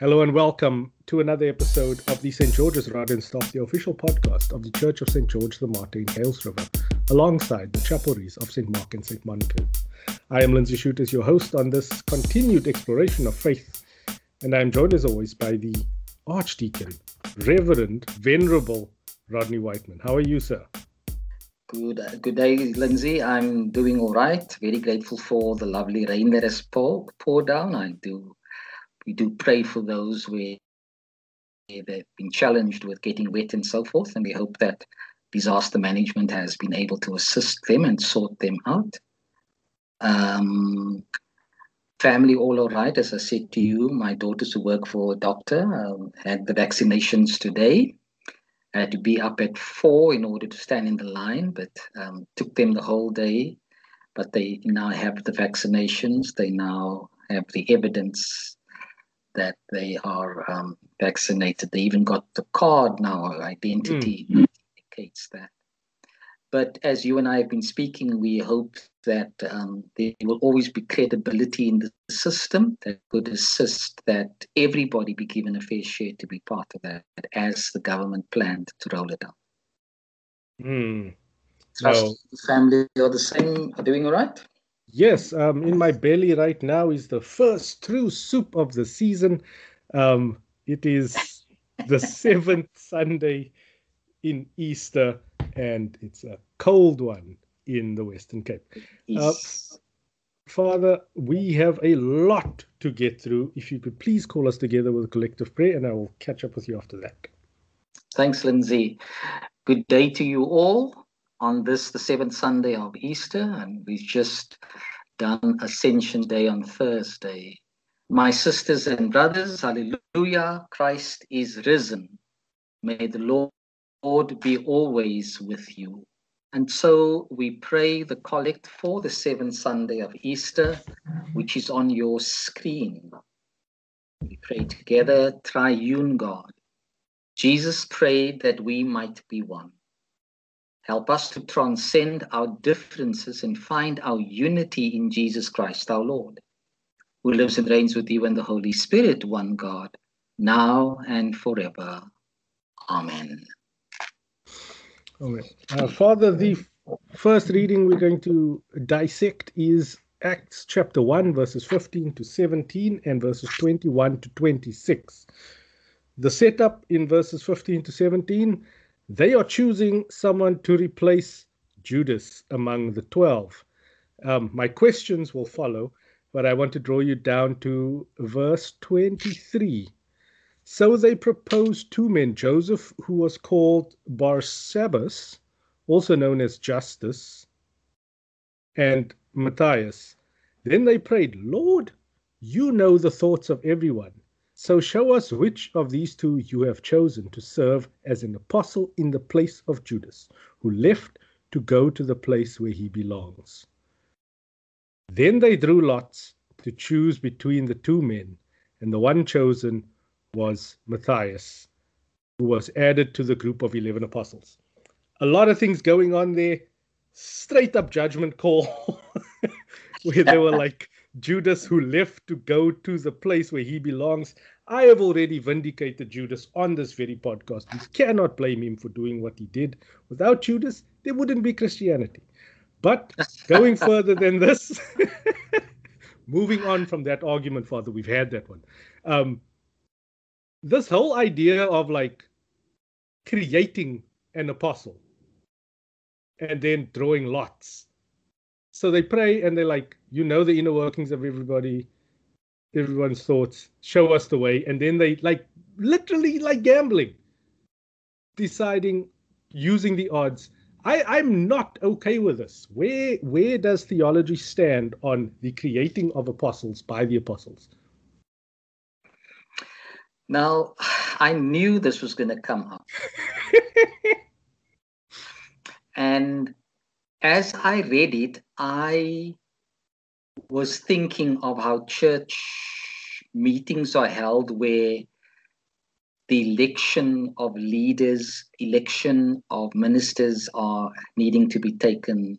Hello and welcome to another episode of the St. George's Rod and Staff, the official podcast of the Church of St. George the Martyr in Hales River, alongside the chapelries of St. Mark and St. Monica. I am Lindsay Shooters, your host on this continued exploration of faith, and I am joined as always by the Archdeacon, Reverend, Venerable Rodney Whiteman. How are you, sir? Good, uh, good day, Lindsay. I'm doing all right. Very grateful for the lovely rain that has poured down. I do, we do pray for those where they've been challenged with getting wet and so forth, and we hope that disaster management has been able to assist them and sort them out. Um, family all all right. As I said to you, my daughters who work for a doctor um, had the vaccinations today. I had to be up at four in order to stand in the line, but um, took them the whole day. But they now have the vaccinations. They now have the evidence that they are um, vaccinated. They even got the card now. Identity mm. indicates that. But as you and I have been speaking, we hope that um, there will always be credibility in the system that could assist that everybody be given a fair share to be part of that as the government planned to roll it out. Mm. So the family are the same, are doing all right? Yes, um, in my belly right now is the first true soup of the season. Um, it is the seventh Sunday in Easter and it's a cold one in the Western Cape. Uh, Father, we have a lot to get through. If you could please call us together with a collective prayer, and I will catch up with you after that. Thanks, Lindsay. Good day to you all on this, the seventh Sunday of Easter, and we've just done Ascension Day on Thursday. My sisters and brothers, hallelujah, Christ is risen. May the Lord be always with you. And so we pray the collect for the seventh Sunday of Easter, which is on your screen. We pray together, triune God. Jesus prayed that we might be one. Help us to transcend our differences and find our unity in Jesus Christ our Lord, who lives and reigns with you and the Holy Spirit, one God, now and forever. Amen. Okay. Uh, Father, the first reading we're going to dissect is Acts chapter 1, verses 15 to 17 and verses 21 to 26. The setup in verses 15 to 17 they are choosing someone to replace Judas among the 12. Um, my questions will follow, but I want to draw you down to verse 23. So they proposed two men, Joseph, who was called Barsabbas, also known as Justus, and Matthias. Then they prayed, Lord, you know the thoughts of everyone. So show us which of these two you have chosen to serve as an apostle in the place of Judas, who left to go to the place where he belongs. Then they drew lots to choose between the two men, and the one chosen was Matthias, who was added to the group of 11 apostles. A lot of things going on there. Straight up judgment call, where they were like, Judas who left to go to the place where he belongs. I have already vindicated Judas on this very podcast. We cannot blame him for doing what he did. Without Judas, there wouldn't be Christianity. But going further than this, moving on from that argument, Father, we've had that one. Um, this whole idea of like creating an apostle and then drawing lots. So they pray and they're like, you know, the inner workings of everybody, everyone's thoughts, show us the way. And then they like literally like gambling, deciding using the odds. I, I'm not okay with this. Where where does theology stand on the creating of apostles by the apostles? Now, I knew this was going to come up. and as I read it, I was thinking of how church meetings are held where the election of leaders, election of ministers are needing to be taken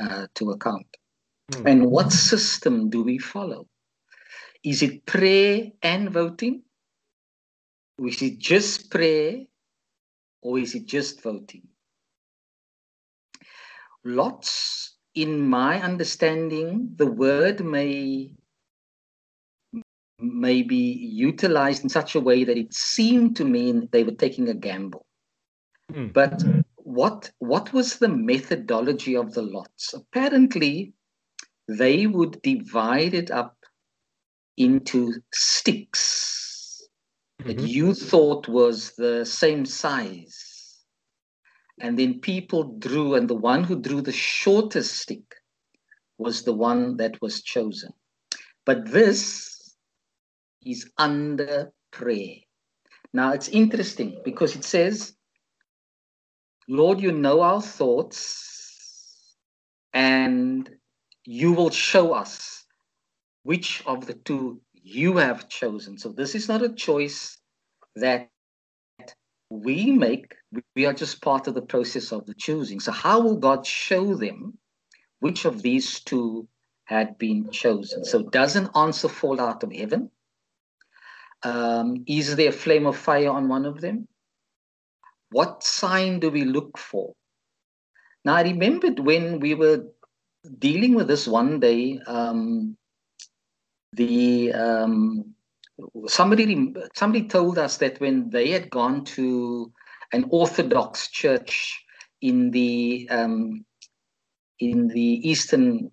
uh, to account. Mm. And what system do we follow? Is it prayer and voting? is it just prayer or is it just voting? Lots, in my understanding, the word may may be utilized in such a way that it seemed to mean they were taking a gamble. Mm. But what what was the methodology of the lots? Apparently, they would divide it up into sticks mm-hmm. that you thought was the same size. And then people drew, and the one who drew the shortest stick was the one that was chosen. But this is under prayer. Now it's interesting because it says, Lord, you know our thoughts, and you will show us which of the two you have chosen. So this is not a choice that we make. We are just part of the process of the choosing. So how will God show them which of these two had been chosen? So does an answer fall out of heaven? Um, is there a flame of fire on one of them? What sign do we look for? Now, I remembered when we were dealing with this one day, um, the um, somebody somebody told us that when they had gone to an Orthodox church in the um, in the eastern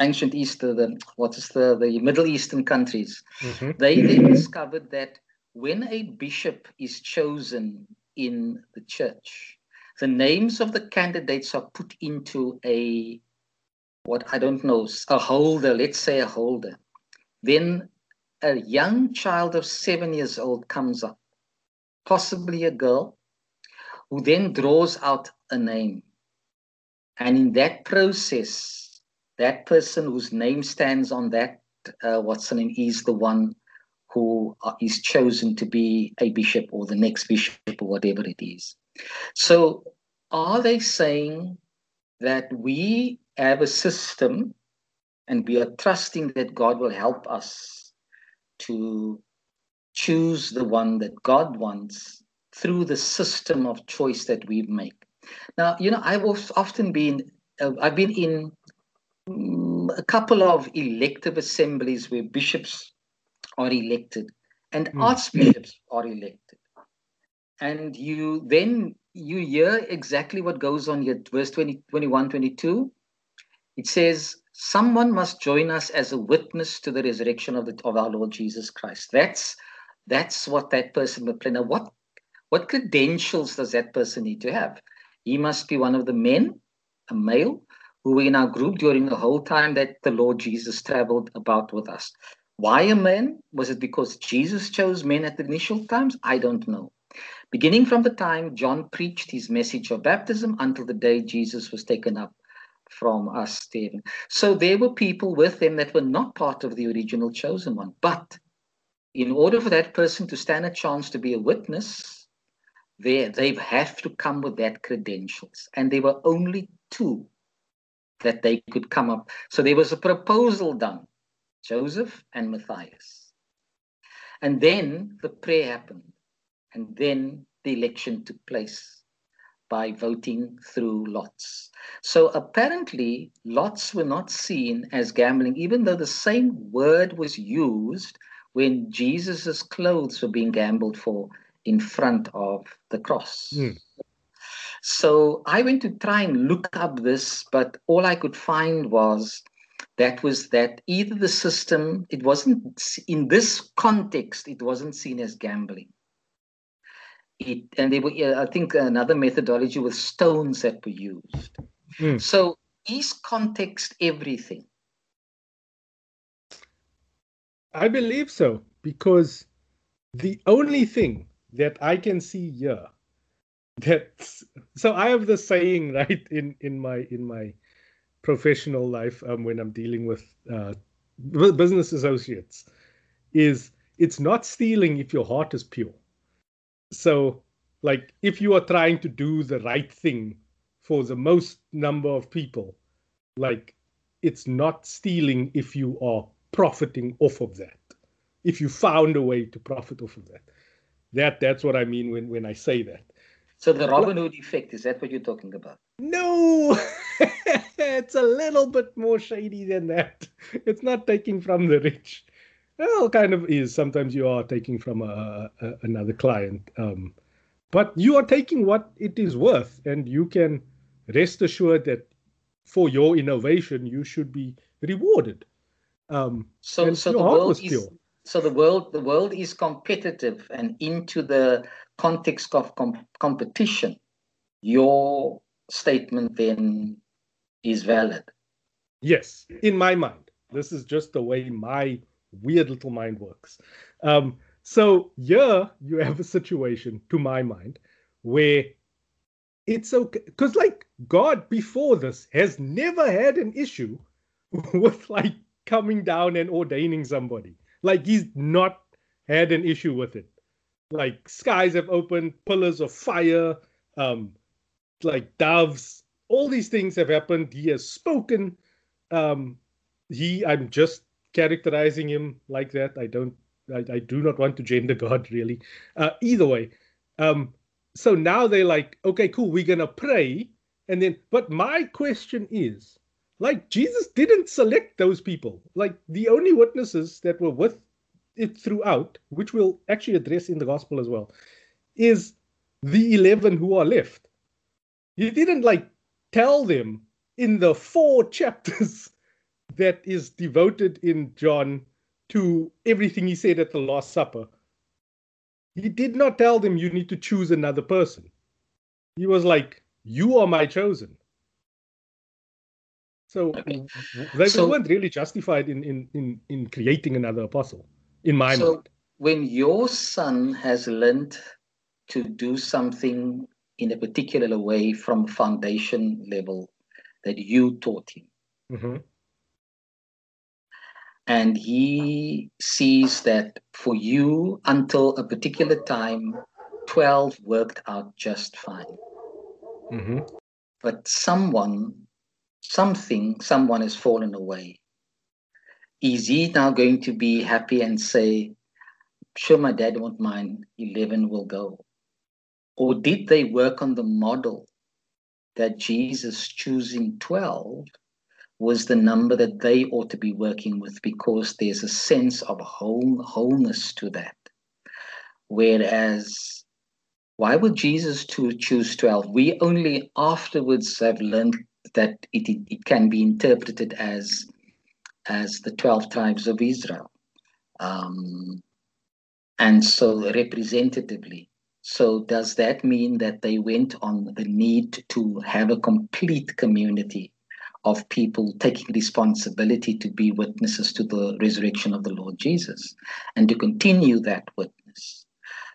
ancient Easter, the what is the the Middle Eastern countries, mm-hmm. they then discovered that when a bishop is chosen in the church, the names of the candidates are put into a what I don't know, a holder, let's say a holder. Then a young child of seven years old comes up, possibly a girl, who then draws out a name. And in that process, that person whose name stands on that, uh, what's the name, is the one who uh, chosen to be a bishop or the next bishop or whatever it is. So, are they saying that we have a system and we are trusting that God will help us to choose the one that God wants through the system of choice that we make. Now, you know, I've often been, uh, I've been in um, a couple of elective assemblies where bishops are elected and mm. archbishops are elected. And you then you hear exactly what goes on here, verse 20, 21, 22. It says, Someone must join us as a witness to the resurrection of, the, of our Lord Jesus Christ. That's that's what that person would play. Now, what what credentials does that person need to have? He must be one of the men, a male, who were in our group during the whole time that the Lord Jesus traveled about with us. Why a man? Was it because Jesus chose men at the initial times? I don't know. Beginning from the time John preached his message of baptism until the day Jesus was taken up from us, Stephen. So there were people with them that were not part of the original chosen one. But in order for that person to stand a chance to be a witness, they, they have to come with that credentials. And there were only two that they could come up. So there was a proposal done, Joseph and Matthias. And then the prayer happened. And then the election took place by voting through lots. So apparently, lots were not seen as gambling, even though the same word was used when Jesus's clothes were being gambled for in front of the cross. Mm. So I went to try and look up this, but all I could find was that was that either the system, it wasn't in this context, it wasn't seen as gambling it and they were i think another methodology with stones that were used mm. so is context everything i believe so because the only thing that i can see here. That so i have the saying right in in my in my professional life um, when i'm dealing with uh, business associates is it's not stealing if your heart is pure. So like if you are trying to do the right thing for the most number of people like it's not stealing if you are profiting off of that. If you found a way to profit off of that that that's what I mean when when I say that. So the Robin Hood effect is that what you're talking about? No, it's a little bit more shady than that. It's not taking from the rich. Well, kind of is. Sometimes you are taking from a, a another client, um, but you are taking what it is worth, and you can rest assured that for your innovation, you should be rewarded. Um, so, so the world is, so the world the world is competitive, and into the context of com- competition, your statement then is valid. Yes, in my mind. This is just the way my weird little mind works. Um, so here you have a situation, to my mind, where it's okay because like God before this has never had an issue with like coming down and ordaining somebody. Like he's not had an issue with it. Like skies have opened, pillars of fire, um, like doves, all these things have happened. He has spoken. Um, he, I'm just characterizing him like that. I don't, I, I do not want to gender God really. Uh, either way, um, so now they're like, okay, cool, we're gonna pray, and then, but my question is, like, Jesus didn't select those people. Like, the only witnesses that were with it throughout, which we'll actually address in the gospel as well, is the 11 who are left. He didn't like tell them in the four chapters that is devoted in John to everything he said at the Last Supper. He did not tell them you need to choose another person. He was like, You are my chosen. So okay. they so, weren't really justified in, in, in, in creating another apostle, in my so mind. When your son has learned to do something in a particular way from foundation level that you taught him. Mm-hmm. And he sees that for you, until a particular time, 12 worked out just fine. Mm-hmm. But someone, something, someone has fallen away. Is he now going to be happy and say, sure, my dad won't mind, 11 will go? Or did they work on the model that Jesus choosing 12 was the number that they ought to be working with because there's a sense of whole, wholeness to that. Whereas, why would Jesus to choose 12? We only afterwards have learned that it, it, it can be interpreted as, as the 12 tribes of Israel. Um, and so representatively. So, does that mean that they went on the need to have a complete community of people taking responsibility to be witnesses to the resurrection of the Lord Jesus and to continue that witness?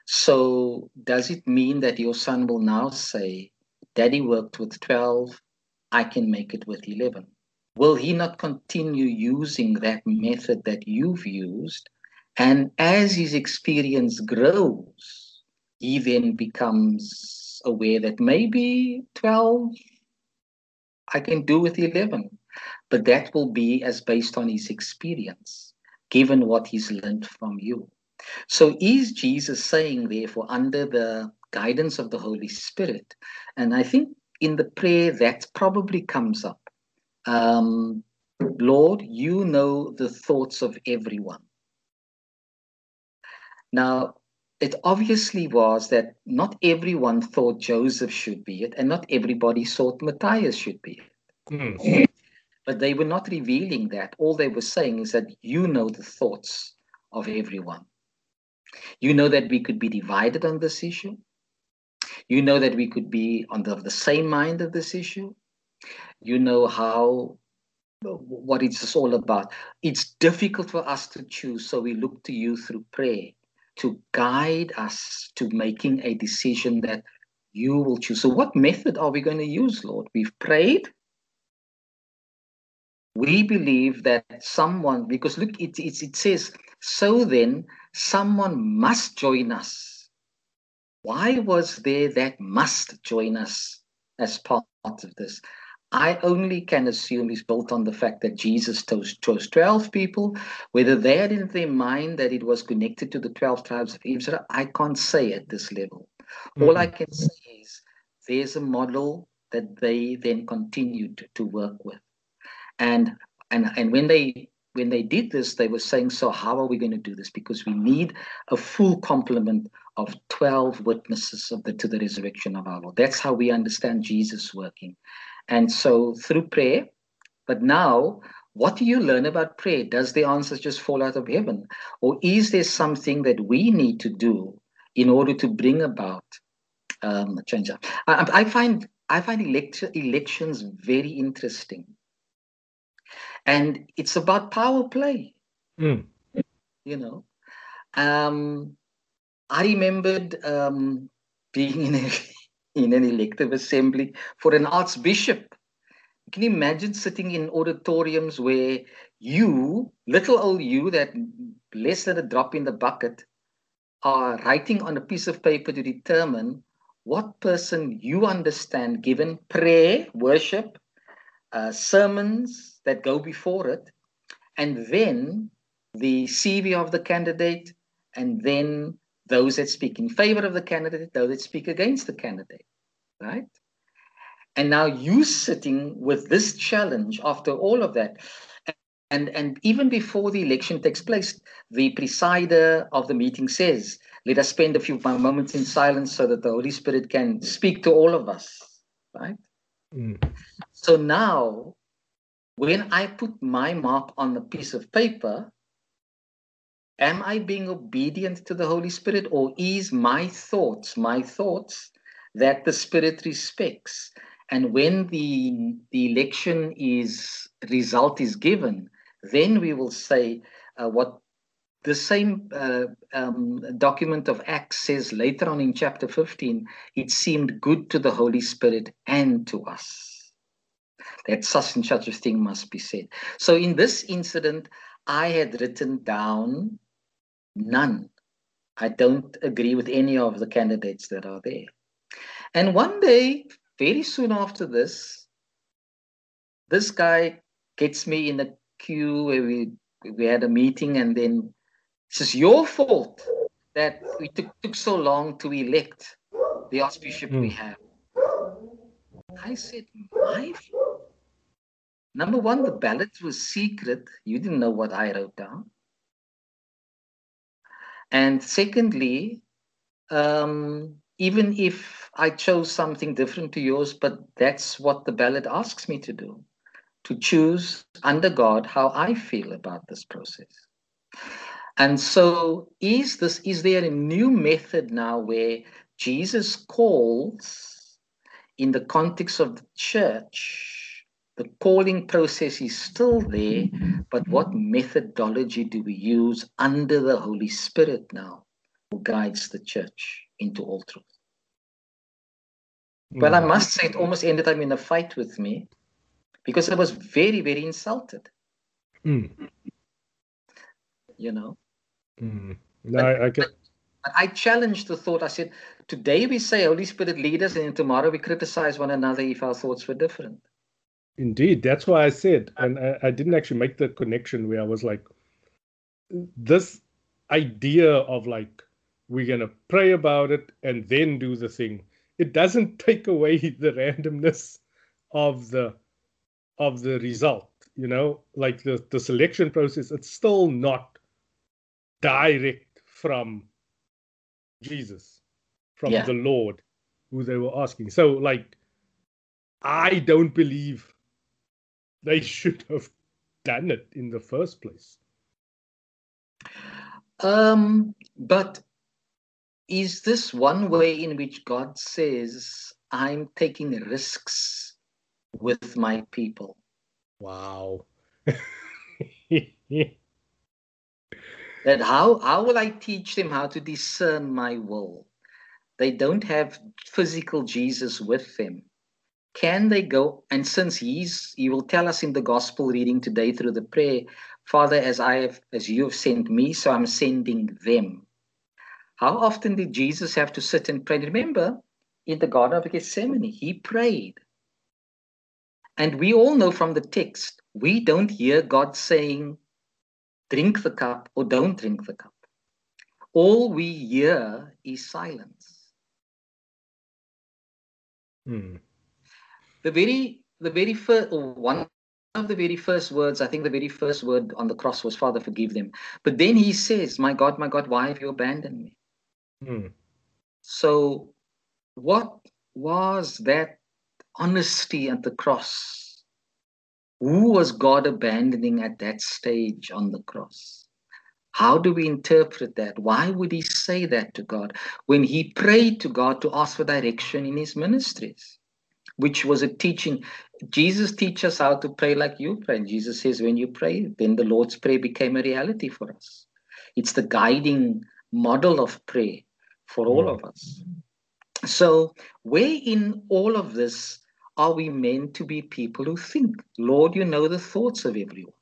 So, does it mean that your son will now say, Daddy worked with 12, I can make it with 11? Will he not continue using that method that you've used? And as his experience grows, he then becomes aware that maybe 12 I can do with 11. But that will be as based on his experience, given what he's learned from you. So is Jesus saying, therefore, under the guidance of the Holy Spirit? And I think in the prayer that probably comes up. Um, Lord, you know the thoughts of everyone. Now, it obviously was that not everyone thought Joseph should be it, and not everybody thought Matthias should be it. Mm. But they were not revealing that. All they were saying is that you know the thoughts of everyone. You know that we could be divided on this issue. You know that we could be on the, the same mind of this issue. You know how what it's all about. It's difficult for us to choose, so we look to you through prayer to guide us to making a decision that you will choose. So, what method are we going to use, Lord? We've prayed. We believe that someone, because look, it, it, it says, so then someone must join us. Why was there that must join us as part of this? I only can assume is built on the fact that Jesus chose, chose 12 people. Whether they had in their mind that it was connected to the 12 tribes of Israel, I can't say at this level. Mm-hmm. All I can say is there's a model that they then continued to work with. And and and when they when they did this, they were saying, so how are we going to do this? Because we need a full complement of 12 witnesses of the, to the resurrection of our Lord. That's how we understand Jesus working. And so through prayer, but now, what do you learn about prayer? Does the answers just fall out of heaven? Or is there something that we need to do in order to bring about um, change? I, I find I find elect- elections very interesting. And it's about power play. Mm. You know, um, I remembered um, being in a in an elective assembly for an archbishop. Can you imagine sitting in auditoriums where you, little old you, that less than a drop in the bucket, are writing on a piece of paper to determine what person you understand, given prayer, worship, uh, sermons that go before it, and then the CV of the candidate, and then those that speak in favor of the candidate, those that speak against the candidate, right? And now you sitting with this challenge after all of that. And, and even before the election takes place, the presider of the meeting says, let us spend a few moments in silence so that the Holy Spirit can speak to all of us, right? Mm. So now, when I put my mark on a piece of paper, am I being obedient to the Holy Spirit or is my thoughts, my thoughts that the Spirit respects? And when the, the election is result is given, then we will say uh, what the same uh, um, document of Acts says later on in chapter 15, it seemed good to the Holy Spirit and to us that such and such a thing must be said. So in this incident, I had written down None. I don't agree with any of the candidates that are there. And one day, very soon after this, this guy gets me in the queue where we we had a meeting and then it's your fault that we took, took so long to elect the archbishop mm. we hmm. have. I said, my fault. Number one, the ballot was secret. You didn't know what I wrote down. And secondly, um, even if I chose something different to yours, but that's what the ballot asks me to do, to choose under God how I feel about this process. And so is this is there a new method now where Jesus calls in the context of the church the calling process is still there, but what methodology do we use under the Holy Spirit now who guides the church into all truth? Mm. Well, I must say, it almost ended up in a fight with me because I was very, very insulted. Mm. You know? Mm. No, but, I, I get. But I challenged the thought. I said, today we say Holy Spirit lead us, and tomorrow we criticize one another if our thoughts were different. Indeed, that's why I said, uh, and I, I, didn't actually make the connection where I was like, this idea of like we're gonna pray about it and then do the thing. It doesn't take away the randomness of the of the result. You know, like the the selection process. It's still not direct from Jesus, from yeah. the Lord, who they were asking. So like, I don't believe they should have done it in the first place. Um, but is this one way in which God says, I'm taking risks with my people? Wow. that how, how will I teach them how to discern my will? They don't have physical Jesus with them can they go and since he's he will tell us in the gospel reading today through the prayer father as i have as you have sent me so i'm sending them how often did jesus have to sit and pray remember in the garden of gethsemane he prayed And we all know from the text, we don't hear God saying, drink the cup or don't drink the cup. All we hear is silence. Hmm. The very, the very first, one of the very first words, I think the very first word on the cross was, Father, forgive them. But then he says, My God, my God, why have you abandoned me? Hmm. So, what was that honesty at the cross? Who was God abandoning at that stage on the cross? How do we interpret that? Why would he say that to God when he prayed to God to ask for direction in his ministries? Which was a teaching. Jesus teaches us how to pray like you pray. And Jesus says, when you pray, then the Lord's Prayer became a reality for us. It's the guiding model of prayer for all of us. So, where in all of this are we meant to be people who think? Lord, you know the thoughts of everyone.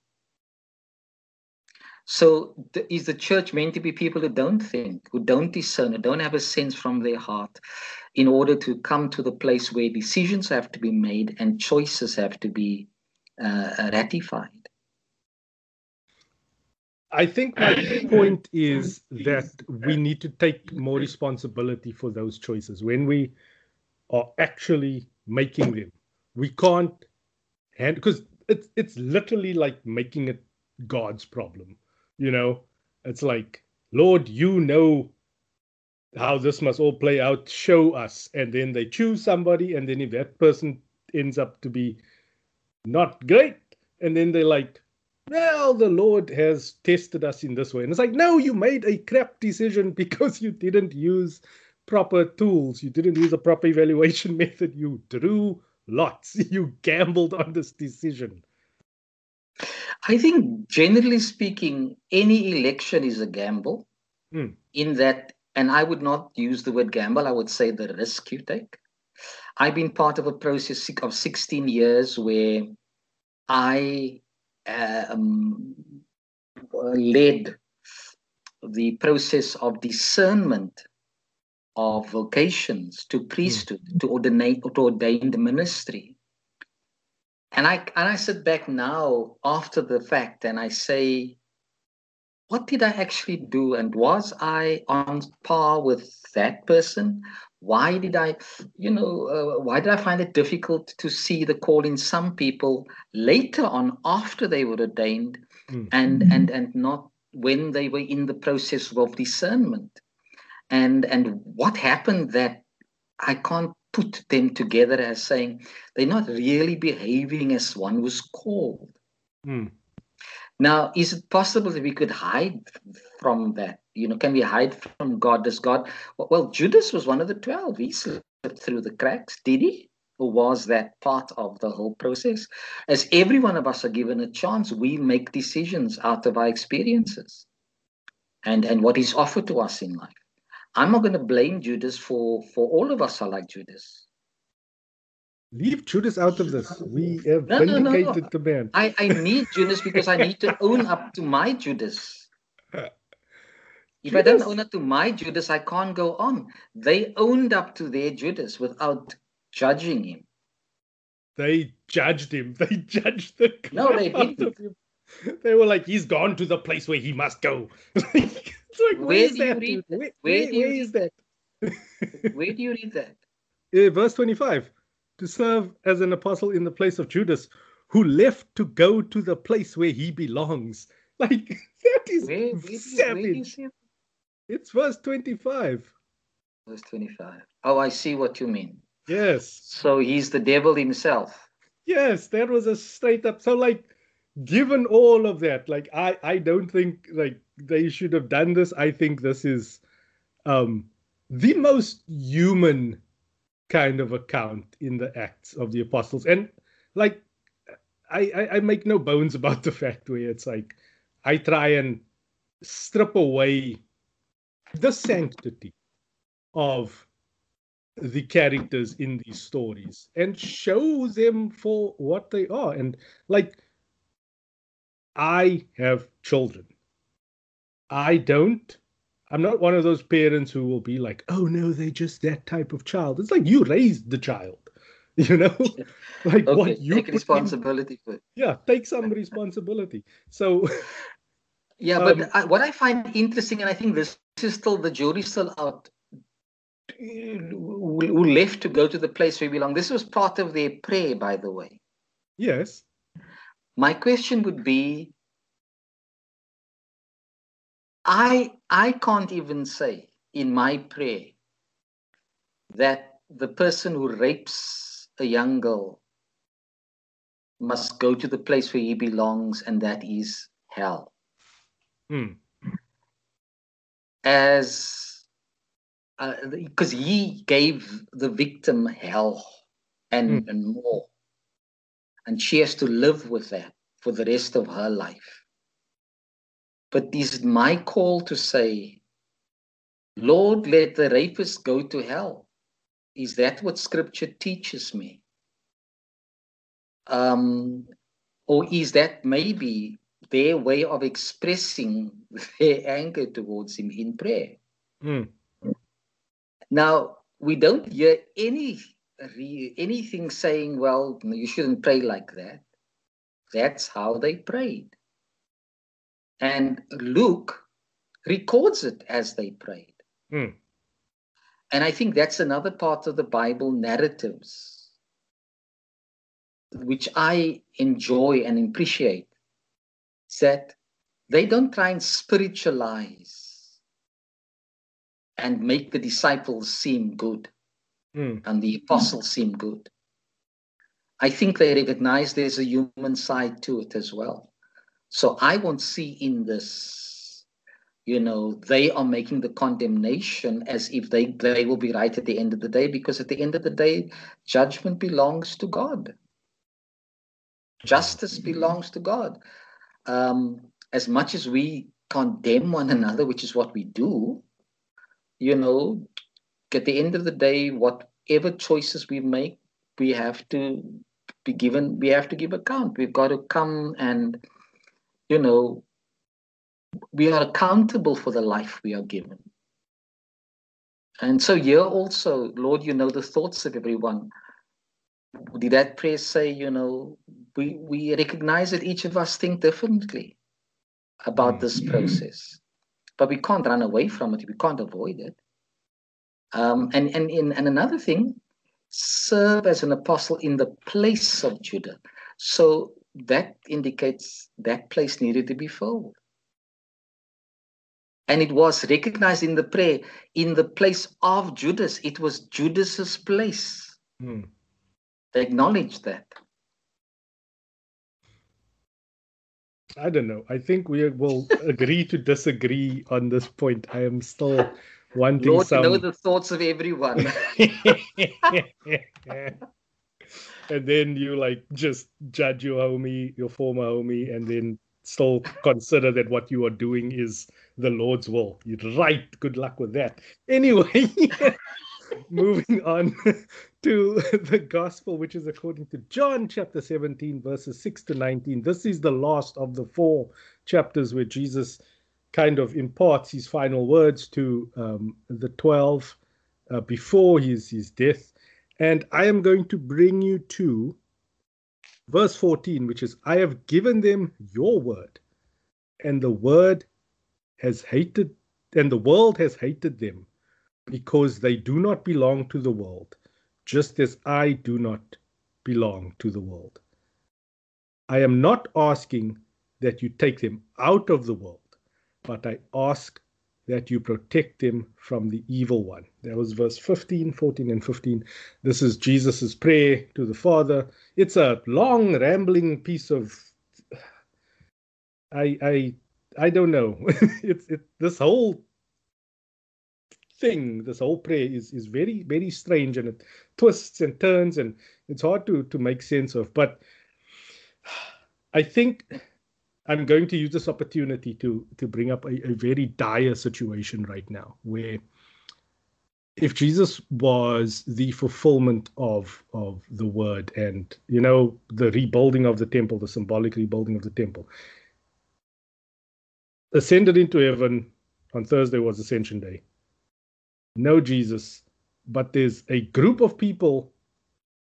So, is the church meant to be people who don't think, who don't discern, who don't have a sense from their heart in order to come to the place where decisions have to be made and choices have to be uh, ratified? I think my point is that we need to take more responsibility for those choices when we are actually making them. We can't hand because it's it's literally like making it God's problem. You know, it's like, Lord, you know how this must all play out. Show us, and then they choose somebody, and then if that person ends up to be not great, and then they're like, well, the Lord has tested us in this way. And it's like, no, you made a crap decision because you didn't use proper tools. You didn't use a proper evaluation method. You drew lots. You gambled on this decision. I think, generally speaking, any election is a gamble Hmm. in that, and I would not use the word gamble, I would say the risk you take. I've been part of a process of 16 years where I um, led the process of discernment of vocations to priesthood, to ordain to ordain the ministry. And I and I sit back now after the fact and I say, what did I actually do? And was I on par with that person? Why did I, you know, uh, why did I find it difficult to see the call in some people later on after they were ordained, Mm. and and and not when they were in the process of discernment? And and what happened that I can't put them together as saying they're not really behaving as one was called. Hmm. Now, is it possible that we could hide from that? You know, can we hide from God? Does God? Well, Judas was one of the 12. He slipped through the cracks, did he? Or was that part of the whole process? As every one of us are given a chance, we make decisions out of our experiences and, and what is offered to us in life. I'm not going to blame Judas for, for all of us are like Judas. Leave Judas out of this. We have No, no, no, no. vindicated the man. I, I need Judas because I need to own up to my Judas. If I don't own up to my Judas, I can't go on. They owned up to their Judas without judging him. They judged him. They judged the No, they didn't. They were like, he's gone to the place where he must go. like, Where where's do that? Where, Where where, you where is that? Where do you read that? Uh, verse 25 to serve as an apostle in the place of Judas, who left to go to the place where he belongs. Like, that is Where, where, you, you savage. it? It's verse 25. Verse 25. Oh, I see what you mean. Yes. So he's the devil himself. Yes, that was a straight up. So, like, given all of that, like, I I don't think like they should have done this. I think this is um the most human kind of account in the Acts of the Apostles, and like, I I, I make no bones about the fact where it's like I try and strip away the sanctity of the characters in these stories and show them for what they are. And like, I have children. I don't. I'm not one of those parents who will be like, oh no, they're just that type of child. It's like you raised the child. You know, like okay, what you take put in- responsibility for it. yeah, take some responsibility. So Yeah, but Um, I, what I find interesting, and I think this is still the jury's still out, who who left to go to the place where we belong. This was part of their prayer, by the way. yes, My question would be, I I can't even say in my prayer that the person who rapes a young girl must go to the place where he belongs, and that is hell. Hmm. as because he gave the victim hell and, and more. And she has to live with that for the rest of her life. But is it my call to say, Lord, let the rapist go to hell? Is that what scripture teaches me? Um, or is that maybe their way of expressing their anger towards him in prayer? Hmm. Now, we don't hear any re- anything saying, well, you shouldn't pray like that. That's how they prayed. And Luke records it as they prayed. Hmm. And I think that's another part of the Bible narratives, which I enjoy and appreciate, is that they don't try and spiritualize and make the disciples seem good Hmm. and the apostles seem good. I think they recognize there's a human side to it as well. So I won't see in this, you know, they are making the condemnation as if they, they will be right at the end of the day, because at the end of the day, judgment belongs to God. Justice belongs to God. Um, as much as we condemn one another, which is what we do, you know, at the end of the day, whatever choices we make, we have to be given, we have to give account. We've got to come and, you know, we are accountable for the life we are given. And so here also, Lord, you know the thoughts of everyone. Did that prayer say, you know, we, we recognize that each of us think differently about this mm-hmm. process, but we can't run away from it. We can't avoid it. Um, and, and, and, and another thing, serve as an apostle in the place of Judah. So that indicates that place needed to be filled. And it was recognized in the prayer, in the place of Judas. It was Judas's place. Hmm. They acknowledged that. I don't know. I think we will agree to disagree on this point. I am still wanting Lord, some. know the thoughts of everyone. and then you like just judge your homie, your former homie, and then still consider that what you are doing is the Lord's will. You're right. Good luck with that. Anyway, moving on to the gospel, which is according to John chapter 17, verses 6 to 19. This is the last of the four chapters where Jesus kind of imparts his final words to um, the 12 uh, before his, his death. And I am going to bring you to verse 14, which is, I have given them your word, and the word has hated, and the world has hated them because they do not belong to the world, just as I do not belong to the world. I am not asking that you take them out of the world, but I ask that you protect them from the evil one. That was verse 15, 14, and 15. This is Jesus' prayer to the Father. It's a long, rambling piece of. I I I don't know. it's it this whole thing, this whole prayer is is very very strange and it twists and turns and it's hard to to make sense of. But I think I'm going to use this opportunity to to bring up a, a very dire situation right now where if Jesus was the fulfillment of of the word and you know the rebuilding of the temple, the symbolic rebuilding of the temple, ascended into heaven on Thursday was Ascension Day. No Jesus, but there's a group of people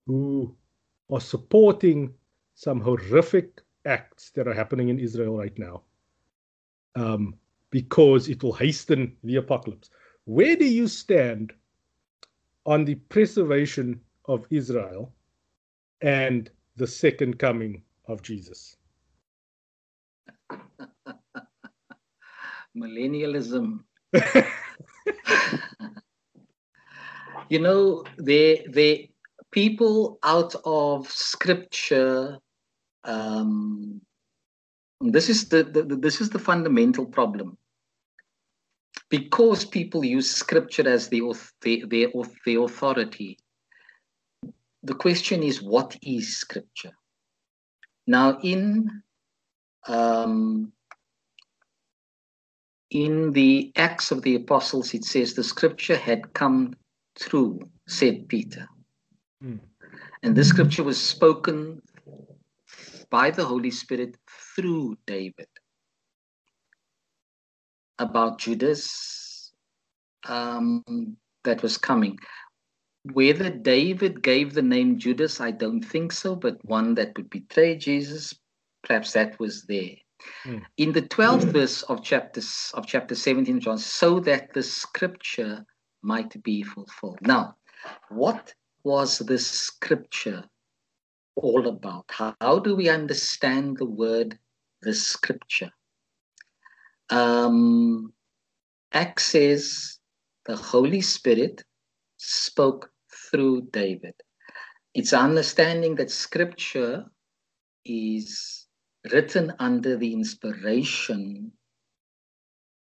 who are supporting some horrific acts that are happening in Israel right now um, because it will hasten the apocalypse. Where do you stand on the preservation of Israel and the second coming of Jesus? Millennialism. you know, they they people out of scripture um, this is the, the, this is the fundamental problem. Because people use scripture as the, the, the, the authority the question is what is scripture? Now in um, in the acts of the apostles it says the scripture had come through said peter. Mm. and the scripture was spoken by the Holy Spirit through David about Judas um, that was coming. Whether David gave the name Judas, I don't think so, but one that would betray Jesus, perhaps that was there. Mm. In the 12th mm. verse of chapter, of chapter 17, John, so that the scripture might be fulfilled. Now, what was the scripture all about? How, how do we understand the word, the scripture? Um, Acts says the Holy Spirit spoke through David. It's understanding that scripture is written under the inspiration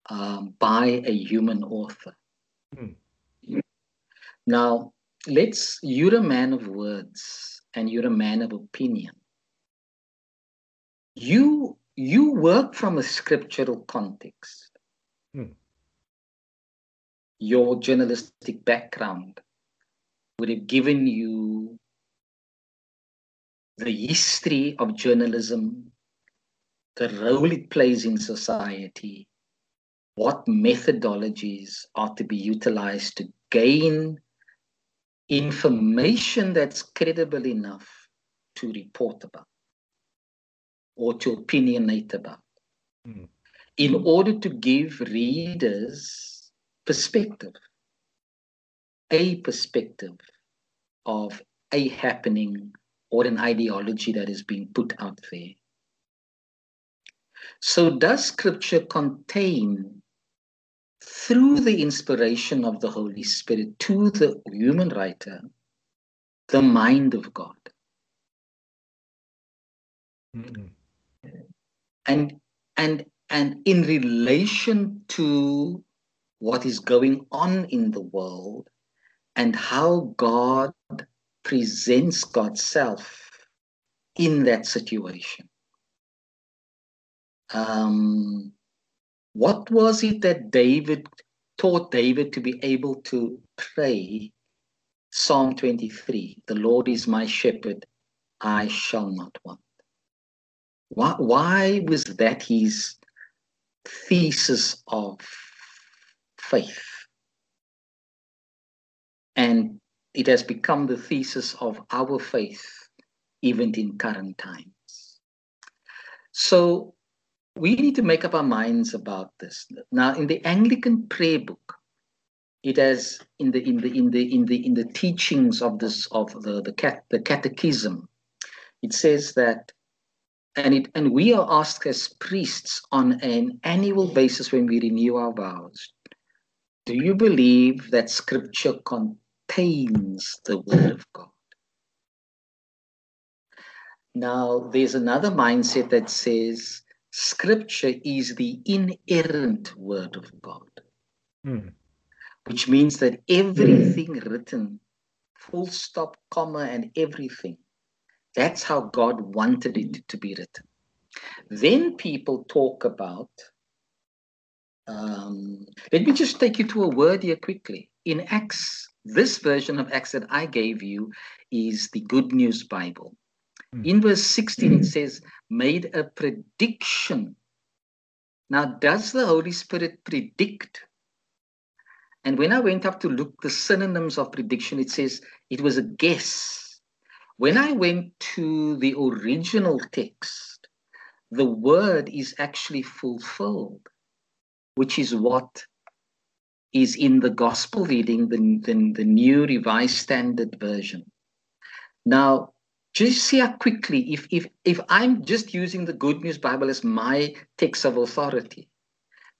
um, by a human author. Hmm. Now, let's, you're a man of words and you're a man of opinion. You you work from a scriptural context. Hmm. Your journalistic background would have given you the history of journalism, the role it plays in society, what methodologies are to be utilized to gain information that's credible enough to report about or to opinionate about mm. in order to give readers perspective, a perspective of a happening or an ideology that is being put out there. So, does scripture contain through the inspiration of the Holy Spirit to the human writer, the mind of God. Mm-hmm. And and and in relation to what is going on in the world and how God presents God's self in that situation. Um, what was it that David taught David to be able to pray? Psalm 23 The Lord is my shepherd, I shall not want. Why, why was that his thesis of faith? And it has become the thesis of our faith, even in current times. So we need to make up our minds about this. Now, in the Anglican prayer book, it has in the in the in the in the in the teachings of this of the the, cat, the catechism, it says that, and it and we are asked as priests on an annual basis when we renew our vows. Do you believe that Scripture contains the Word of God? Now, there's another mindset that says Scripture is the inerrant word of God, mm. which means that everything mm. written, full stop, comma, and everything, that's how God wanted it to be written. Then people talk about, um, let me just take you to a word here quickly. In Acts, this version of Acts that I gave you is the Good News Bible. Hmm. In verse 16, it says, made a prediction. Now, does the Holy Spirit predict? And when I went up to look the synonyms of prediction, it says it was a guess. When I went to the original text, the word is actually fulfilled, which is what is in the gospel reading, the, the, the new revised standard version. Now, just see how quickly, if, if, if I'm just using the Good News Bible as my text of authority,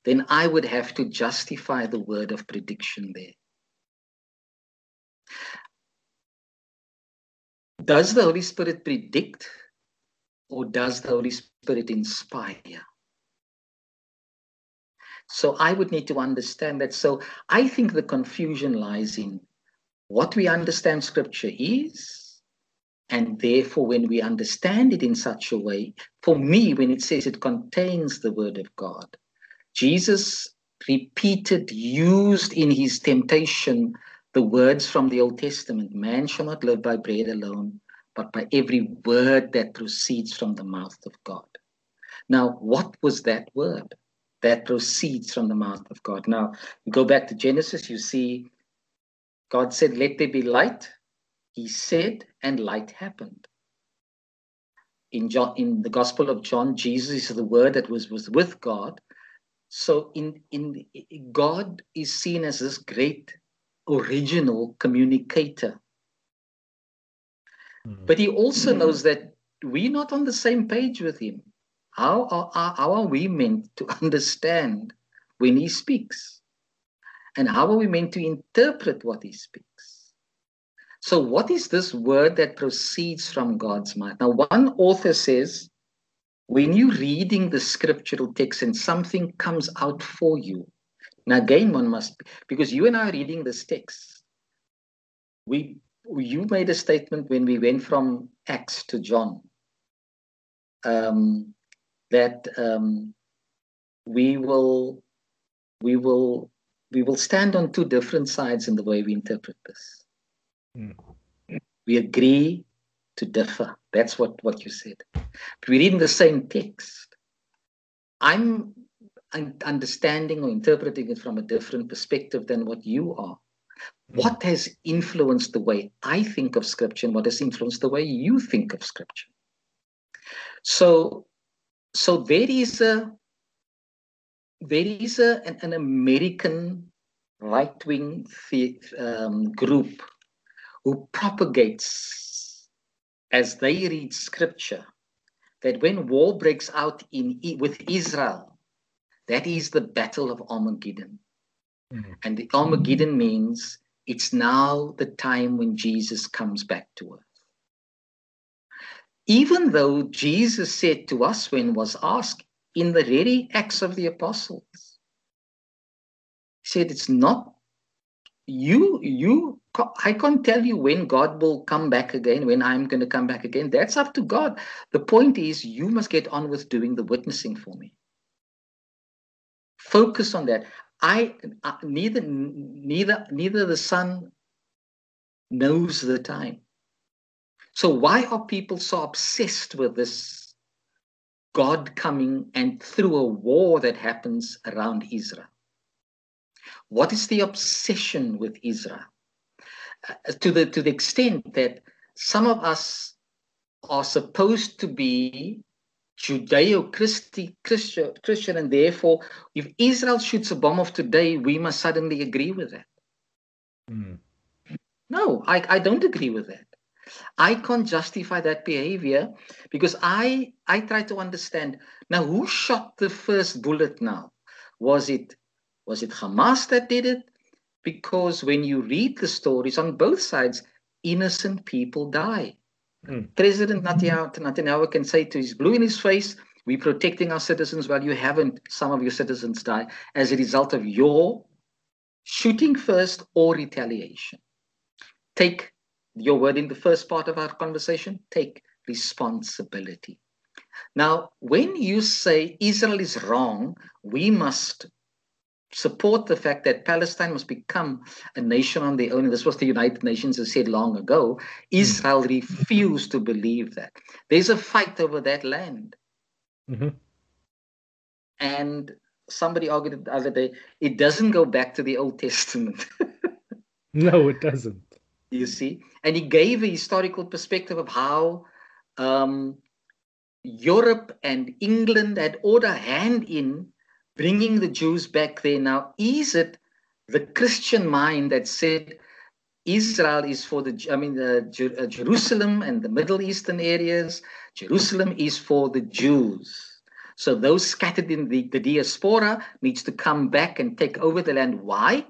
then I would have to justify the word of prediction there. Does the Holy Spirit predict or does the Holy Spirit inspire? So I would need to understand that. So I think the confusion lies in what we understand scripture is. And therefore, when we understand it in such a way, for me, when it says it contains the word of God, Jesus repeated, used in his temptation the words from the Old Testament man shall not live by bread alone, but by every word that proceeds from the mouth of God. Now, what was that word? that proceeds from the mouth of God. Now, go back to Genesis, you see God said, Let there be light. He said, and light happened. In John, in the Gospel of John, Jesus is the word that was, was with God. So in, in God is seen as this great original communicator. Mm-hmm. But he also knows that we're not on the same page with him. How are, how are we meant to understand when he speaks? And how are we meant to interpret what he speaks? So, what is this word that proceeds from God's mouth? Now, one author says, when you're reading the scriptural text and something comes out for you, now again, one must, because you and I are reading this text. We, you made a statement when we went from Acts to John. Um, that um, we will we will we will stand on two different sides in the way we interpret this. Mm. We agree to differ. That's what, what you said. But we're reading the same text. I'm understanding or interpreting it from a different perspective than what you are. Mm. What has influenced the way I think of Scripture and what has influenced the way you think of Scripture? So so there is a there is a, an, an American right wing um, group who propagates as they read scripture that when war breaks out in with Israel, that is the battle of Armageddon. Mm-hmm. And the Armageddon means it's now the time when Jesus comes back to earth even though Jesus said to us when was asked in the very Acts of the Apostles, he said, It's not you, you, I can't tell you when God will come back again, when I'm going to come back again. That's up to God. The point is, you must get on with doing the witnessing for me. Focus on that. I uh, neither neither neither the son knows the time so, why are people so obsessed with this God coming and through a war that happens around Israel? What is the obsession with Israel? To, the, to the extent that some of us are supposed to be Judeo Christian, Christian, and therefore, if Israel shoots a bomb of today, we must suddenly agree with that. Mm. No, I, I don't agree with that. I can't justify that behavior because I I try to understand now who shot the first bullet now? Was it was it Hamas that did it? Because when you read the stories on both sides, innocent people die. Mm. President Netanyahu can say to his blue in his face, we're protecting our citizens while you haven't, some of your citizens die as a result of your shooting first or retaliation. Take your word in the first part of our conversation take responsibility. Now, when you say Israel is wrong, we must support the fact that Palestine must become a nation on their own. This was the United Nations has said long ago. Hmm. Israel refused to believe that. There's a fight over that land. Mm-hmm. And somebody argued the other day, it doesn't go back to the Old Testament. no, it doesn't. You see, and he gave a historical perspective of how um, Europe and England had ordered a hand in bringing the Jews back there. Now, is it the Christian mind that said Israel is for the, I mean, the, uh, Jerusalem and the Middle Eastern areas, Jerusalem is for the Jews. So those scattered in the, the diaspora needs to come back and take over the land. Why?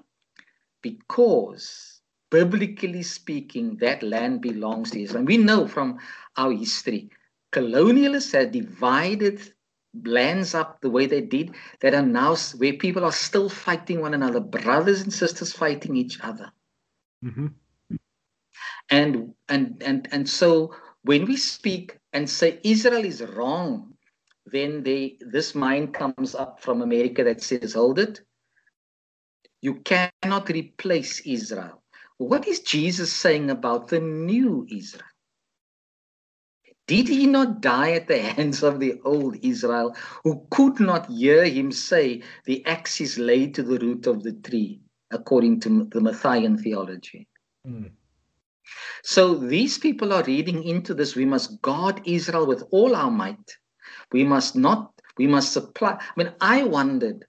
Because biblically speaking, that land belongs to Israel. And we know from our history, colonialists have divided lands up the way they did, that are now where people are still fighting one another, brothers and sisters fighting each other. Mm-hmm. And and and and so when we speak and say Israel is wrong, then they this mind comes up from America that says, hold it. You cannot replace Israel. What is Jesus saying about the new Israel? Did he not die at the hands of the old Israel, who could not hear him say, The axe is laid to the root of the tree, according to the Matthean theology? Mm. So these people are reading into this. We must guard Israel with all our might. We must not, we must supply. I mean, I wondered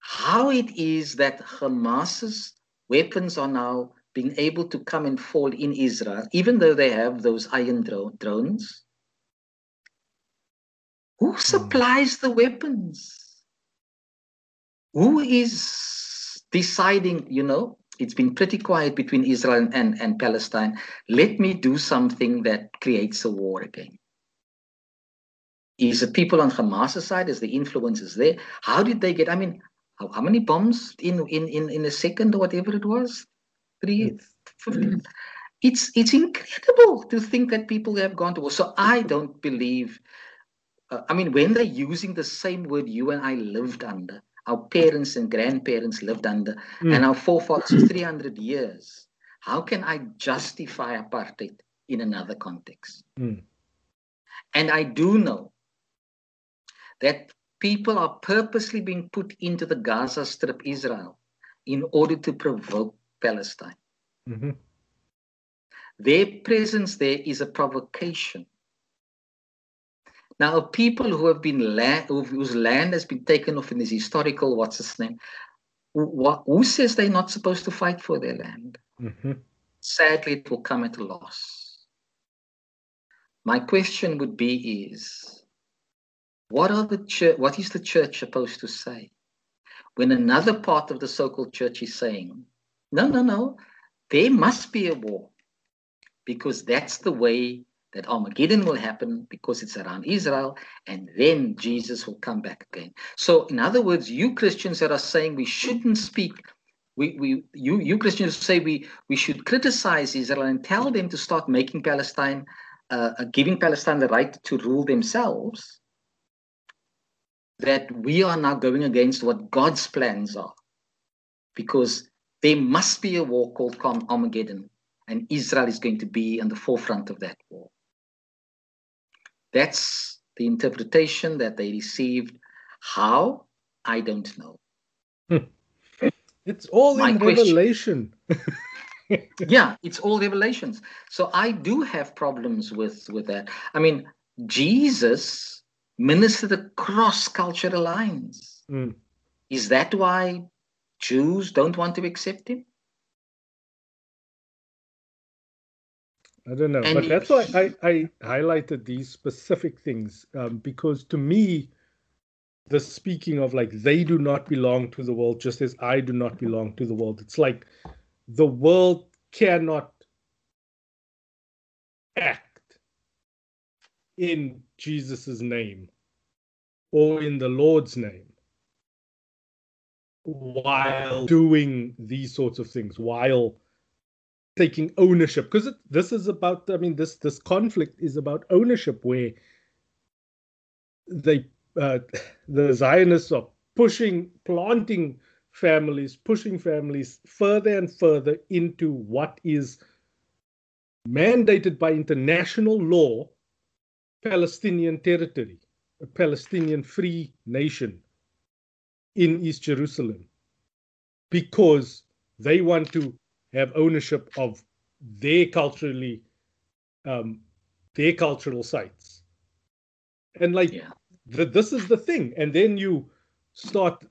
how it is that Hamas's weapons are now being able to come and fall in Israel, even though they have those iron dro- drones. Who hmm. supplies the weapons? Who is deciding, you know, it's been pretty quiet between Israel and, and Palestine. Let me do something that creates a war again. Is the people on Hamas' side? Is the influences there? How did they get? I mean, how, how many bombs in, in, in, in a second or whatever it was? Three, 15. It's, it's incredible to think that people have gone to war. So I don't believe, uh, I mean, when they're using the same word you and I lived under, our parents and grandparents lived under, mm. and our forefathers 300 years. How can I justify apartheid in another context? Mm. And I do know that people are purposely being put into the Gaza Strip, Israel, in order to provoke Palestine. Mm-hmm. Their presence there is a provocation. Now, people who have been land, whose land has been taken off in this historical, what's his name? Who, who says they're not supposed to fight for their land? Mm-hmm. Sadly, it will come at a loss. My question would be: Is what are the church? What is the church supposed to say when another part of the so-called church is saying, "No, no, no, there must be a war," because that's the way that Armageddon will happen because it's around Israel, and then Jesus will come back again. So, in other words, you Christians that are saying we shouldn't speak, we, we you you Christians say we we should criticize Israel and tell them to start making Palestine, uh, uh giving Palestine the right to rule themselves. That we are now going against what God's plans are, because there must be a war called Armageddon, and Israel is going to be in the forefront of that war. That's the interpretation that they received. How? I don't know. It's all My in question. revelation. yeah, it's all revelations. So I do have problems with with that. I mean, Jesus ministered across cultural lines. Mm. Is that why Jews don't want to accept him? I don't know, and but that's why I, I highlighted these specific things um, because to me, the speaking of like they do not belong to the world, just as I do not belong to the world. It's like the world cannot act in Jesus's name or in the Lord's name while doing these sorts of things, while taking ownership. Because this is about i mean this this conflict is about ownership where they uh, the zionists are pushing planting families pushing families further and further into what is mandated by international law palestinian territory a palestinian free nation in east jerusalem because they want to have ownership of their culturally um, their cultural sites. And like Yeah. th- this is the thing. And then you start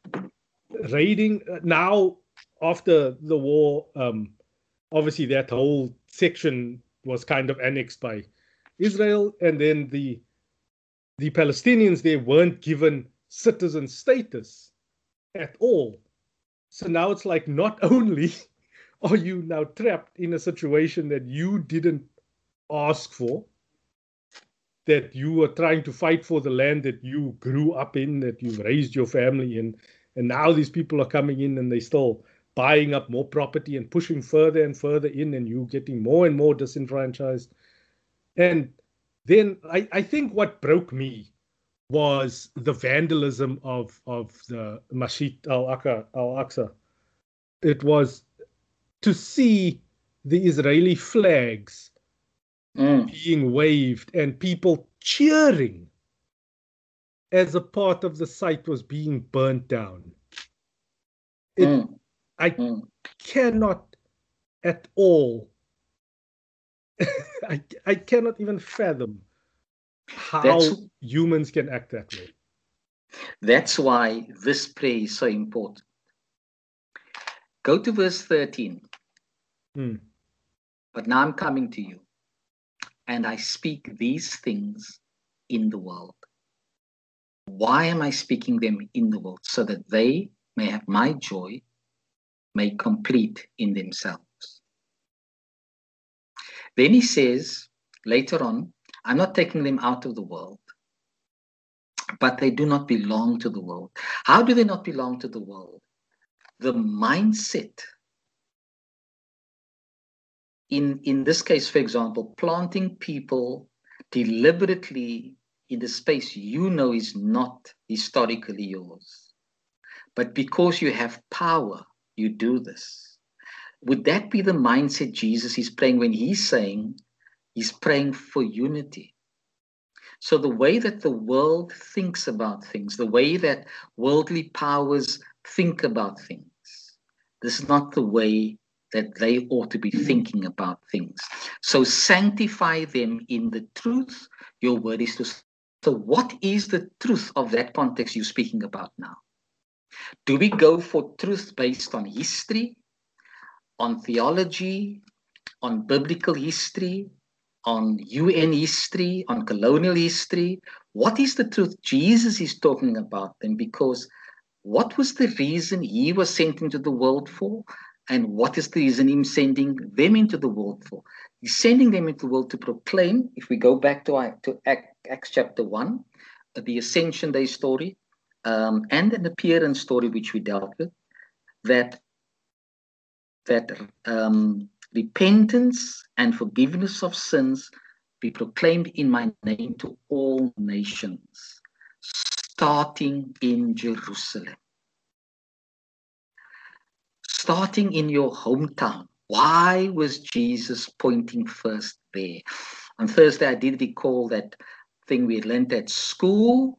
raiding uh, now after the war. Um, obviously, that whole section was kind of annexed by Israel, and then the the Palestinians there weren't given citizen status at all. So now it's like not only are you now trapped in a situation that you didn't ask for, that you were trying to fight for the land that you grew up in, that you've raised your family in, and now these people are coming in and they still buying up more property and pushing further and further in, and you getting more and more disenfranchised. And then I, I think what broke me was the vandalism of of the Masjid al Aqsa. Al Aqsa. It was to see the Israeli flags Mm. being waved and people cheering as a part of the site was being burnt down. It, Mm. I Mm. cannot at all. I, I cannot even fathom how That's- humans can act that way. That's why this prayer is so important. Go to verse 13. Hmm. But now I'm coming to you, and I speak these things in the world. Why am I speaking them in the world? So that they may have my joy, may complete in themselves. Then he says later on, I'm not taking them out of the world, but they do not belong to the world. How do they not belong to the world? The mindset in in this case for example planting people deliberately in the space you know is not historically yours but because you have power you do this would that be the mindset jesus is praying when he's saying he's praying for unity so the way that the world thinks about things the way that worldly powers think about things this is not the way that they ought to be thinking about things. So sanctify them in the truth. Your word is to. So, what is the truth of that context you're speaking about now? Do we go for truth based on history, on theology, on biblical history, on UN history, on colonial history? What is the truth Jesus is talking about then? Because what was the reason he was sent into the world for? And what is the reason him sending them into the world for? He's sending them into the world to proclaim, if we go back to, to Acts chapter 1, the Ascension Day story, um, and an appearance story which we dealt with, that, that um, repentance and forgiveness of sins be proclaimed in my name to all nations, starting in Jerusalem starting in your hometown. Why was Jesus pointing first there? On Thursday, I did recall that thing we learned at school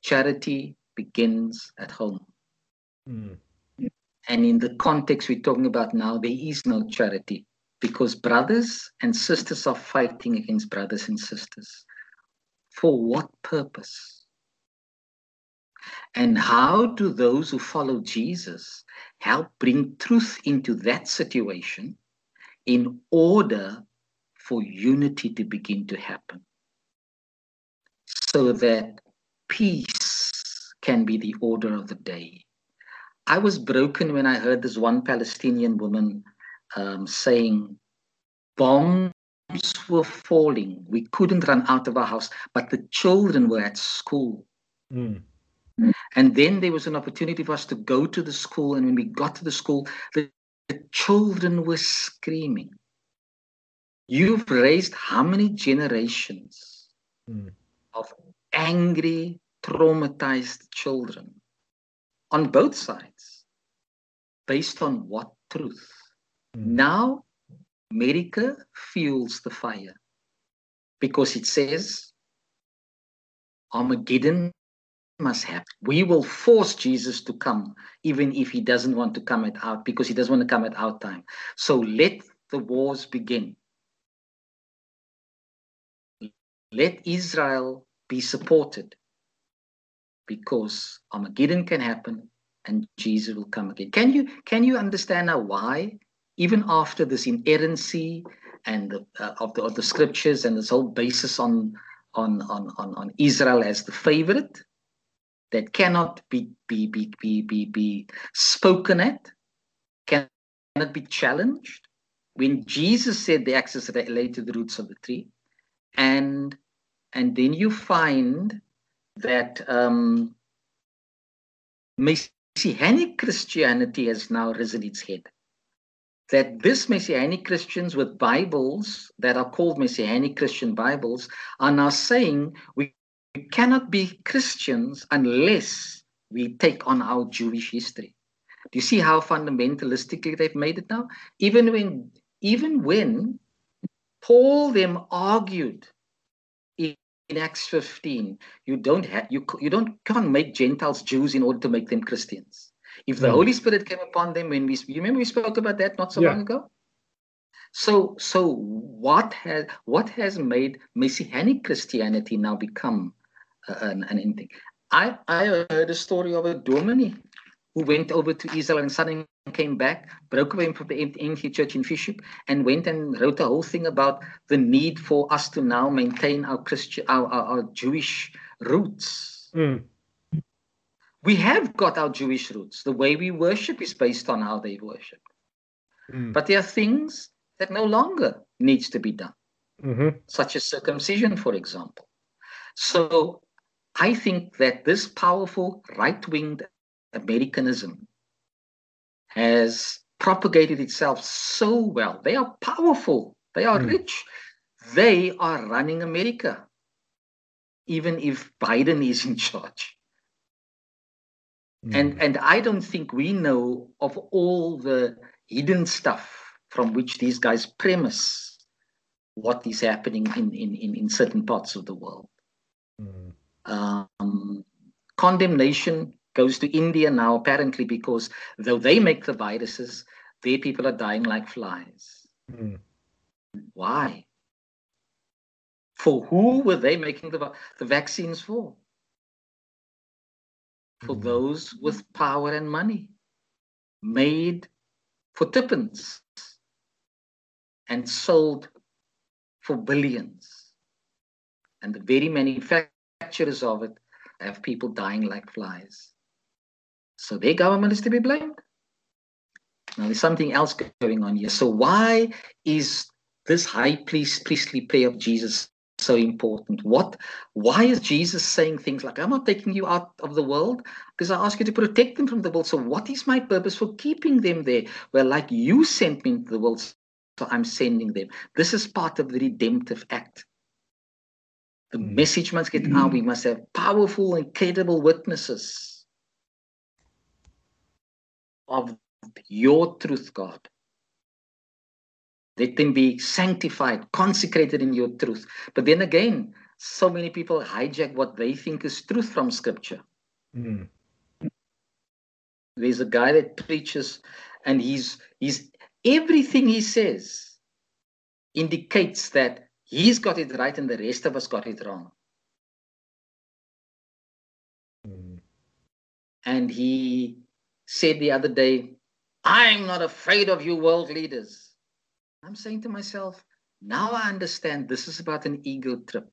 charity begins at home. Mm. And in the context we're talking about now, there is no charity because brothers and sisters are fighting against brothers and sisters. For what purpose? And how do those who follow Jesus help bring truth into that situation in order for unity to begin to happen? So that peace can be the order of the day. I was broken when I heard this one Palestinian woman um, saying, Bombs were falling. We couldn't run out of our house, but the children were at school. Mm. And then there was an opportunity for us to go to the school. And when we got to the school, the, the children were screaming. You've raised how many generations Mm. of angry, traumatized children on both sides based on what truth? Mm. Now, America fuels the fire because it says Armageddon must happen. We will force Jesus to come, even if he doesn't want to come at our because he doesn't want to come at our time. So let the wars begin. Let Israel be supported because Armageddon can happen and Jesus will come again. Can you can you understand now why, even after this inerrancy and the, uh, of the of the scriptures and this whole basis on on on on, on Israel as the favorite that cannot be be be be be, be spoken at, cannot be challenged. When Jesus said the axis lay to the roots of the tree, and and then you find that um, Messianic Christianity has now risen its head. That this Messianic Christians with Bibles that are called Messianic Christian Bibles are now saying we cannot be Christians unless we take on our Jewish history. Do you see how fundamentalistically they've made it now? Even when, even when Paul them argued in Acts 15, you don't have you you don't can't make Gentiles Jews in order to make them Christians. If the mm. Holy Spirit came upon them when we you remember we spoke about that not so yeah. long ago. So so what has what has made Messianic Christianity now become uh, an, an anything? I I heard a story of a Dominee who went over to Israel and suddenly came back, broke away from the NG Church in Fish Hoek, and went and wrote a whole thing about the need for us to now maintain our Christian, our, our, our Jewish roots. Mm. We have got our Jewish roots. The way we worship is based on how they worship. Mm. But there are things that no longer needs to be done, mm-hmm. such as circumcision, for example. So I think that this powerful right-winged Americanism has propagated itself so well. They are powerful, they are mm. rich, they are running America, even if Biden is in charge. Mm. And, and I don't think we know of all the hidden stuff from which these guys premise what is happening in, in, in, in certain parts of the world. Mm. Um, condemnation goes to India now, apparently, because though they make the viruses, their people are dying like flies. Mm. Why? For who were they making the, the vaccines for? For mm. those with power and money, made for tuppence and sold for billions. And the very manufacturers of it have people dying like flies. So their government is to be blamed. Now there's something else going on here. So why is this high priest, priestly prayer of Jesus so important? What why is Jesus saying things like, I'm not taking you out of the world because I ask you to protect them from the world. So what is my purpose for keeping them there? Well, like you sent me into the world, so I'm sending them. This is part of the redemptive act. The mm. message must get out. We must have powerful and credible witnesses of your truth, God. Let them be sanctified, consecrated in your truth. But then again, so many people hijack what they think is truth from Scripture. Mm. There's a guy that preaches, and he's he's everything he says indicates that he's got it right and the rest of us got it wrong. Mm. And he said the other day, I'm not afraid of you world leaders. I'm saying to myself, now I understand this is about an ego trip.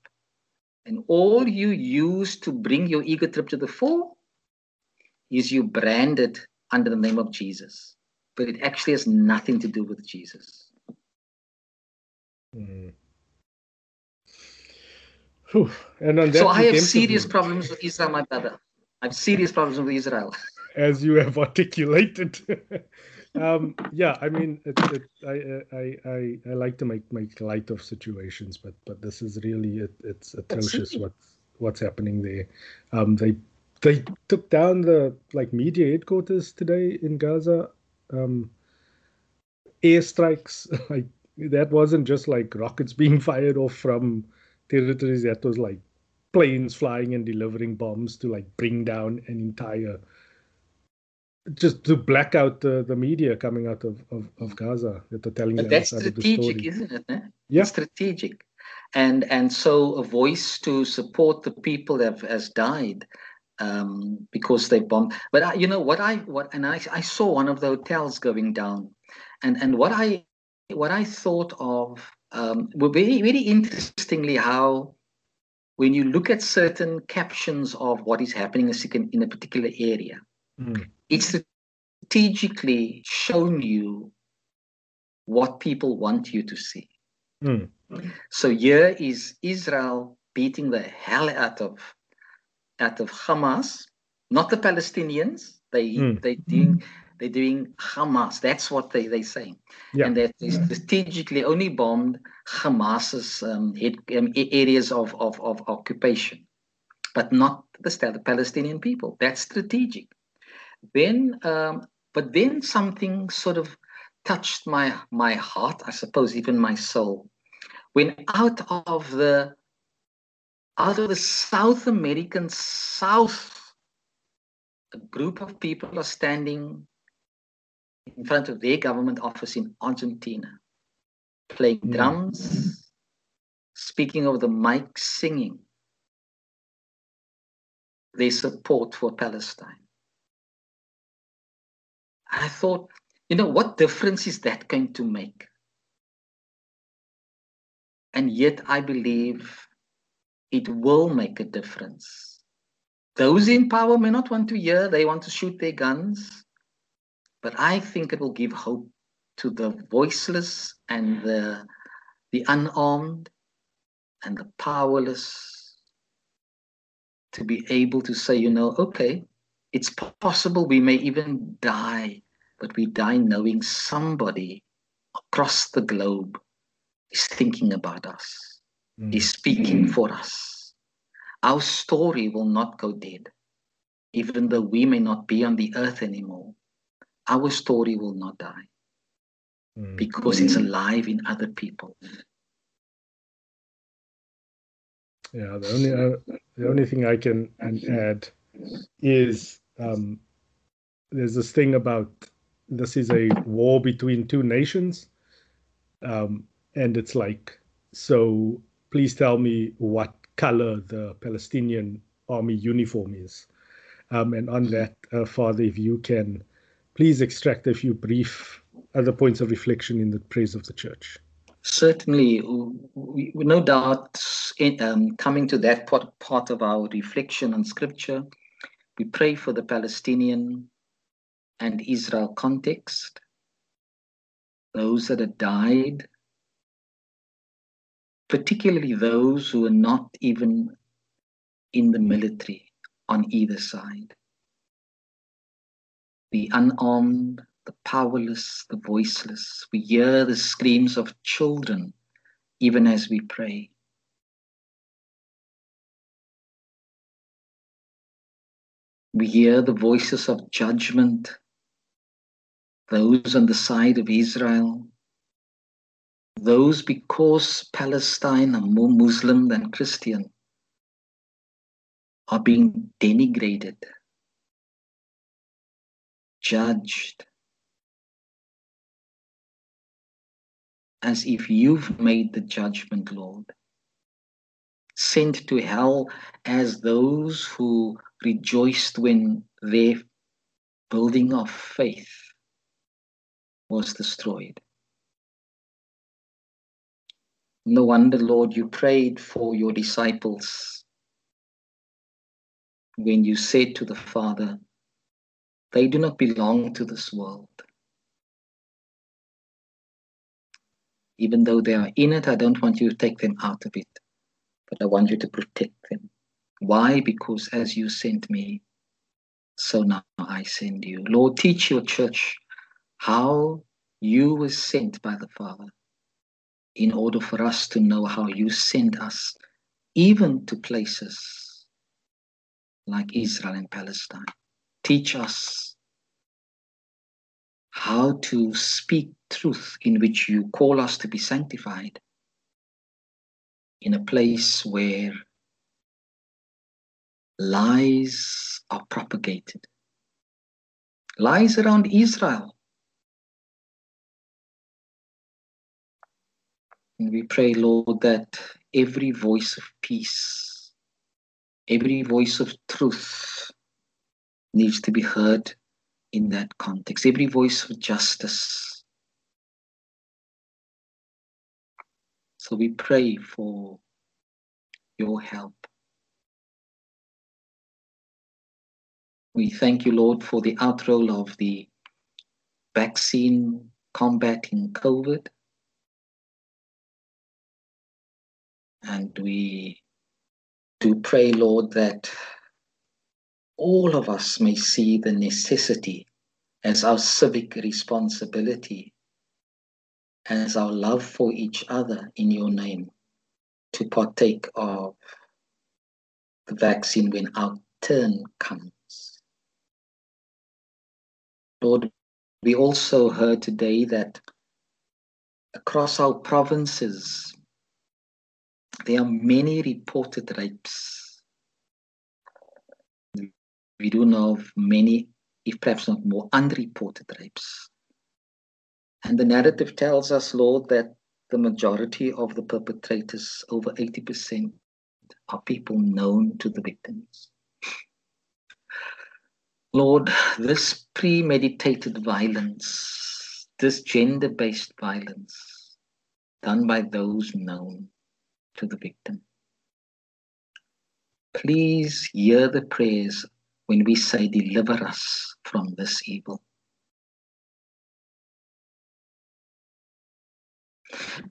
And all you use to bring your ego trip to the fore is you branded under the name of Jesus. But it actually has nothing to do with Jesus. Mm. And so I have serious problems with Israel, my brother. I have serious problems with Israel. as you have articulated. um, yeah, I mean, it, it, I, I, I, I like to make make light of situations, but but this is really it, it's atrocious what's what's happening there. Um, they they took down the like media headquarters today in Gaza. Um, airstrikes like that wasn't just like rockets being fired off from territories. That was like planes flying and delivering bombs to like bring down an entire just to black out the, the media coming out of, of, of Gaza that are telling but that's strategic, isn't it? Eh? Yeah. strategic. And and so a voice to support the people that have, has died um, because they bombed. But I, you know what I what and I, I saw one of the hotels going down, and and what I what I thought of um, were very very interestingly how when you look at certain captions of what is happening in a particular area, mm. It's strategically shown you what people want you to see. Mm. So here is Israel beating the hell out of out of Hamas, not the Palestinians. They mm. they doing they're doing Hamas. That's what they they saying, yeah. and that they strategically only bombed Hamas's um, head, um, areas of, of of occupation, but not the, the Palestinian people. That's strategic. Then, um, but then something sort of touched my my heart. I suppose even my soul, when out of the out of the South American South, a group of people are standing in front of their government office in Argentina, playing mm. drums, speaking over the mic, singing their support for Palestine. I thought, you know, what difference is that going to make? And yet, I believe it will make a difference. Those in power may not want to hear, they want to shoot their guns. But I think it will give hope to the voiceless and the, the unarmed and the powerless to be able to say, you know, okay, it's possible we may even die, but we die knowing somebody across the globe is thinking about us, mm. is speaking for us. Our story will not go dead, even though we may not be on the earth anymore our story will not die mm. because it's alive in other people. Yeah, the only uh, the only thing I can add is um, there's this thing about this is a war between two nations, um, and it's like so. Please tell me what color the Palestinian army uniform is, um, and on that, uh, Father, if you can please extract a few brief other points of reflection in the praise of the church. Certainly, we, no doubt, in, um, coming to that part, part of our reflection on scripture, we pray for the Palestinian and Israel context, those that have died, particularly those who are not even in the military on either side the unarmed, the powerless, the voiceless. We hear the screams of children even as we pray. We hear the voices of judgment, those on the side of Israel, those because Palestine are more Muslim than Christian, are being denigrated judged as if you've made the judgment, Lord. Sent to hell as those who rejoiced when their building of faith was destroyed. No wonder, Lord, you prayed for your disciples when you said to the Father, they do not belong to this world. Even though they are in it, I don't want you to take them out of it, but I want you to protect them. Why? Because as you sent me, so now I send you. Lord, teach your church how you were sent by the Father in order for us to know how you send us even to places like Israel and Palestine. Teach us how to speak truth in which you call us to be sanctified in a place where lies are propagated. Lies around Israel. And we pray, Lord, that every voice of peace, every voice of truth needs to be heard in that context, every voice of justice. So we pray for your help. We thank you, Lord, for the outroll of the vaccine combating COVID. And we do pray, Lord, that all of us may see the necessity as our civic responsibility, as our love for each other in your name, to partake of the vaccine when our turn comes. Lord, we also heard today that across our provinces, there are many reported rapes. We do know of many, if perhaps not more, unreported rapes. And the narrative tells us, Lord, that the majority of the perpetrators, over 80%, are people known to the victims. Lord, this premeditated violence, this gender based violence done by those known to the victim. Please hear the prayers when we say, Deliver us from this evil.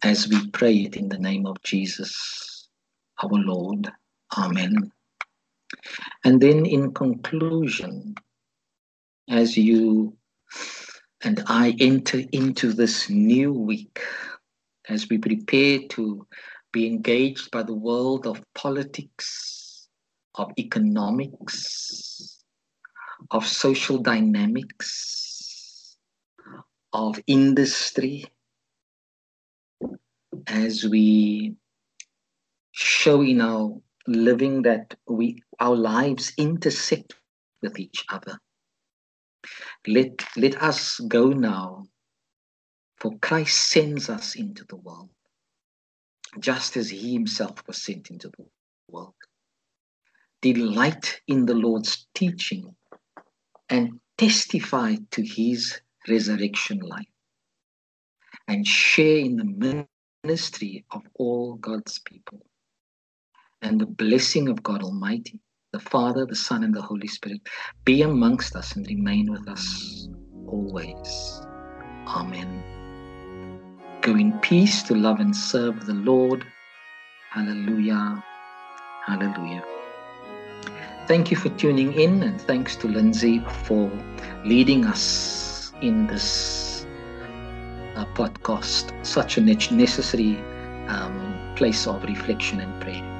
As we pray it in the name of Jesus, our Lord. Amen. And then in conclusion, as you and I enter into this new week, as we prepare to be engaged by the world of politics, of economics, of social dynamics, of industry, as we show in our living that we our lives intersect with each other. Let, let us go now, for Christ sends us into the world, just as he himself was sent into the world. Delight in the Lord's teaching and testify to his resurrection life, and share in the ministry of all God's people. And the blessing of God Almighty the Father, the Son, and the Holy Spirit be amongst us and remain with us always. Amen. Go in peace to love and serve the Lord. Hallelujah. Hallelujah. Thank you for tuning in, and thanks to Lindsay for leading us in this uh, podcast, such a necessary um, place of reflection and prayer.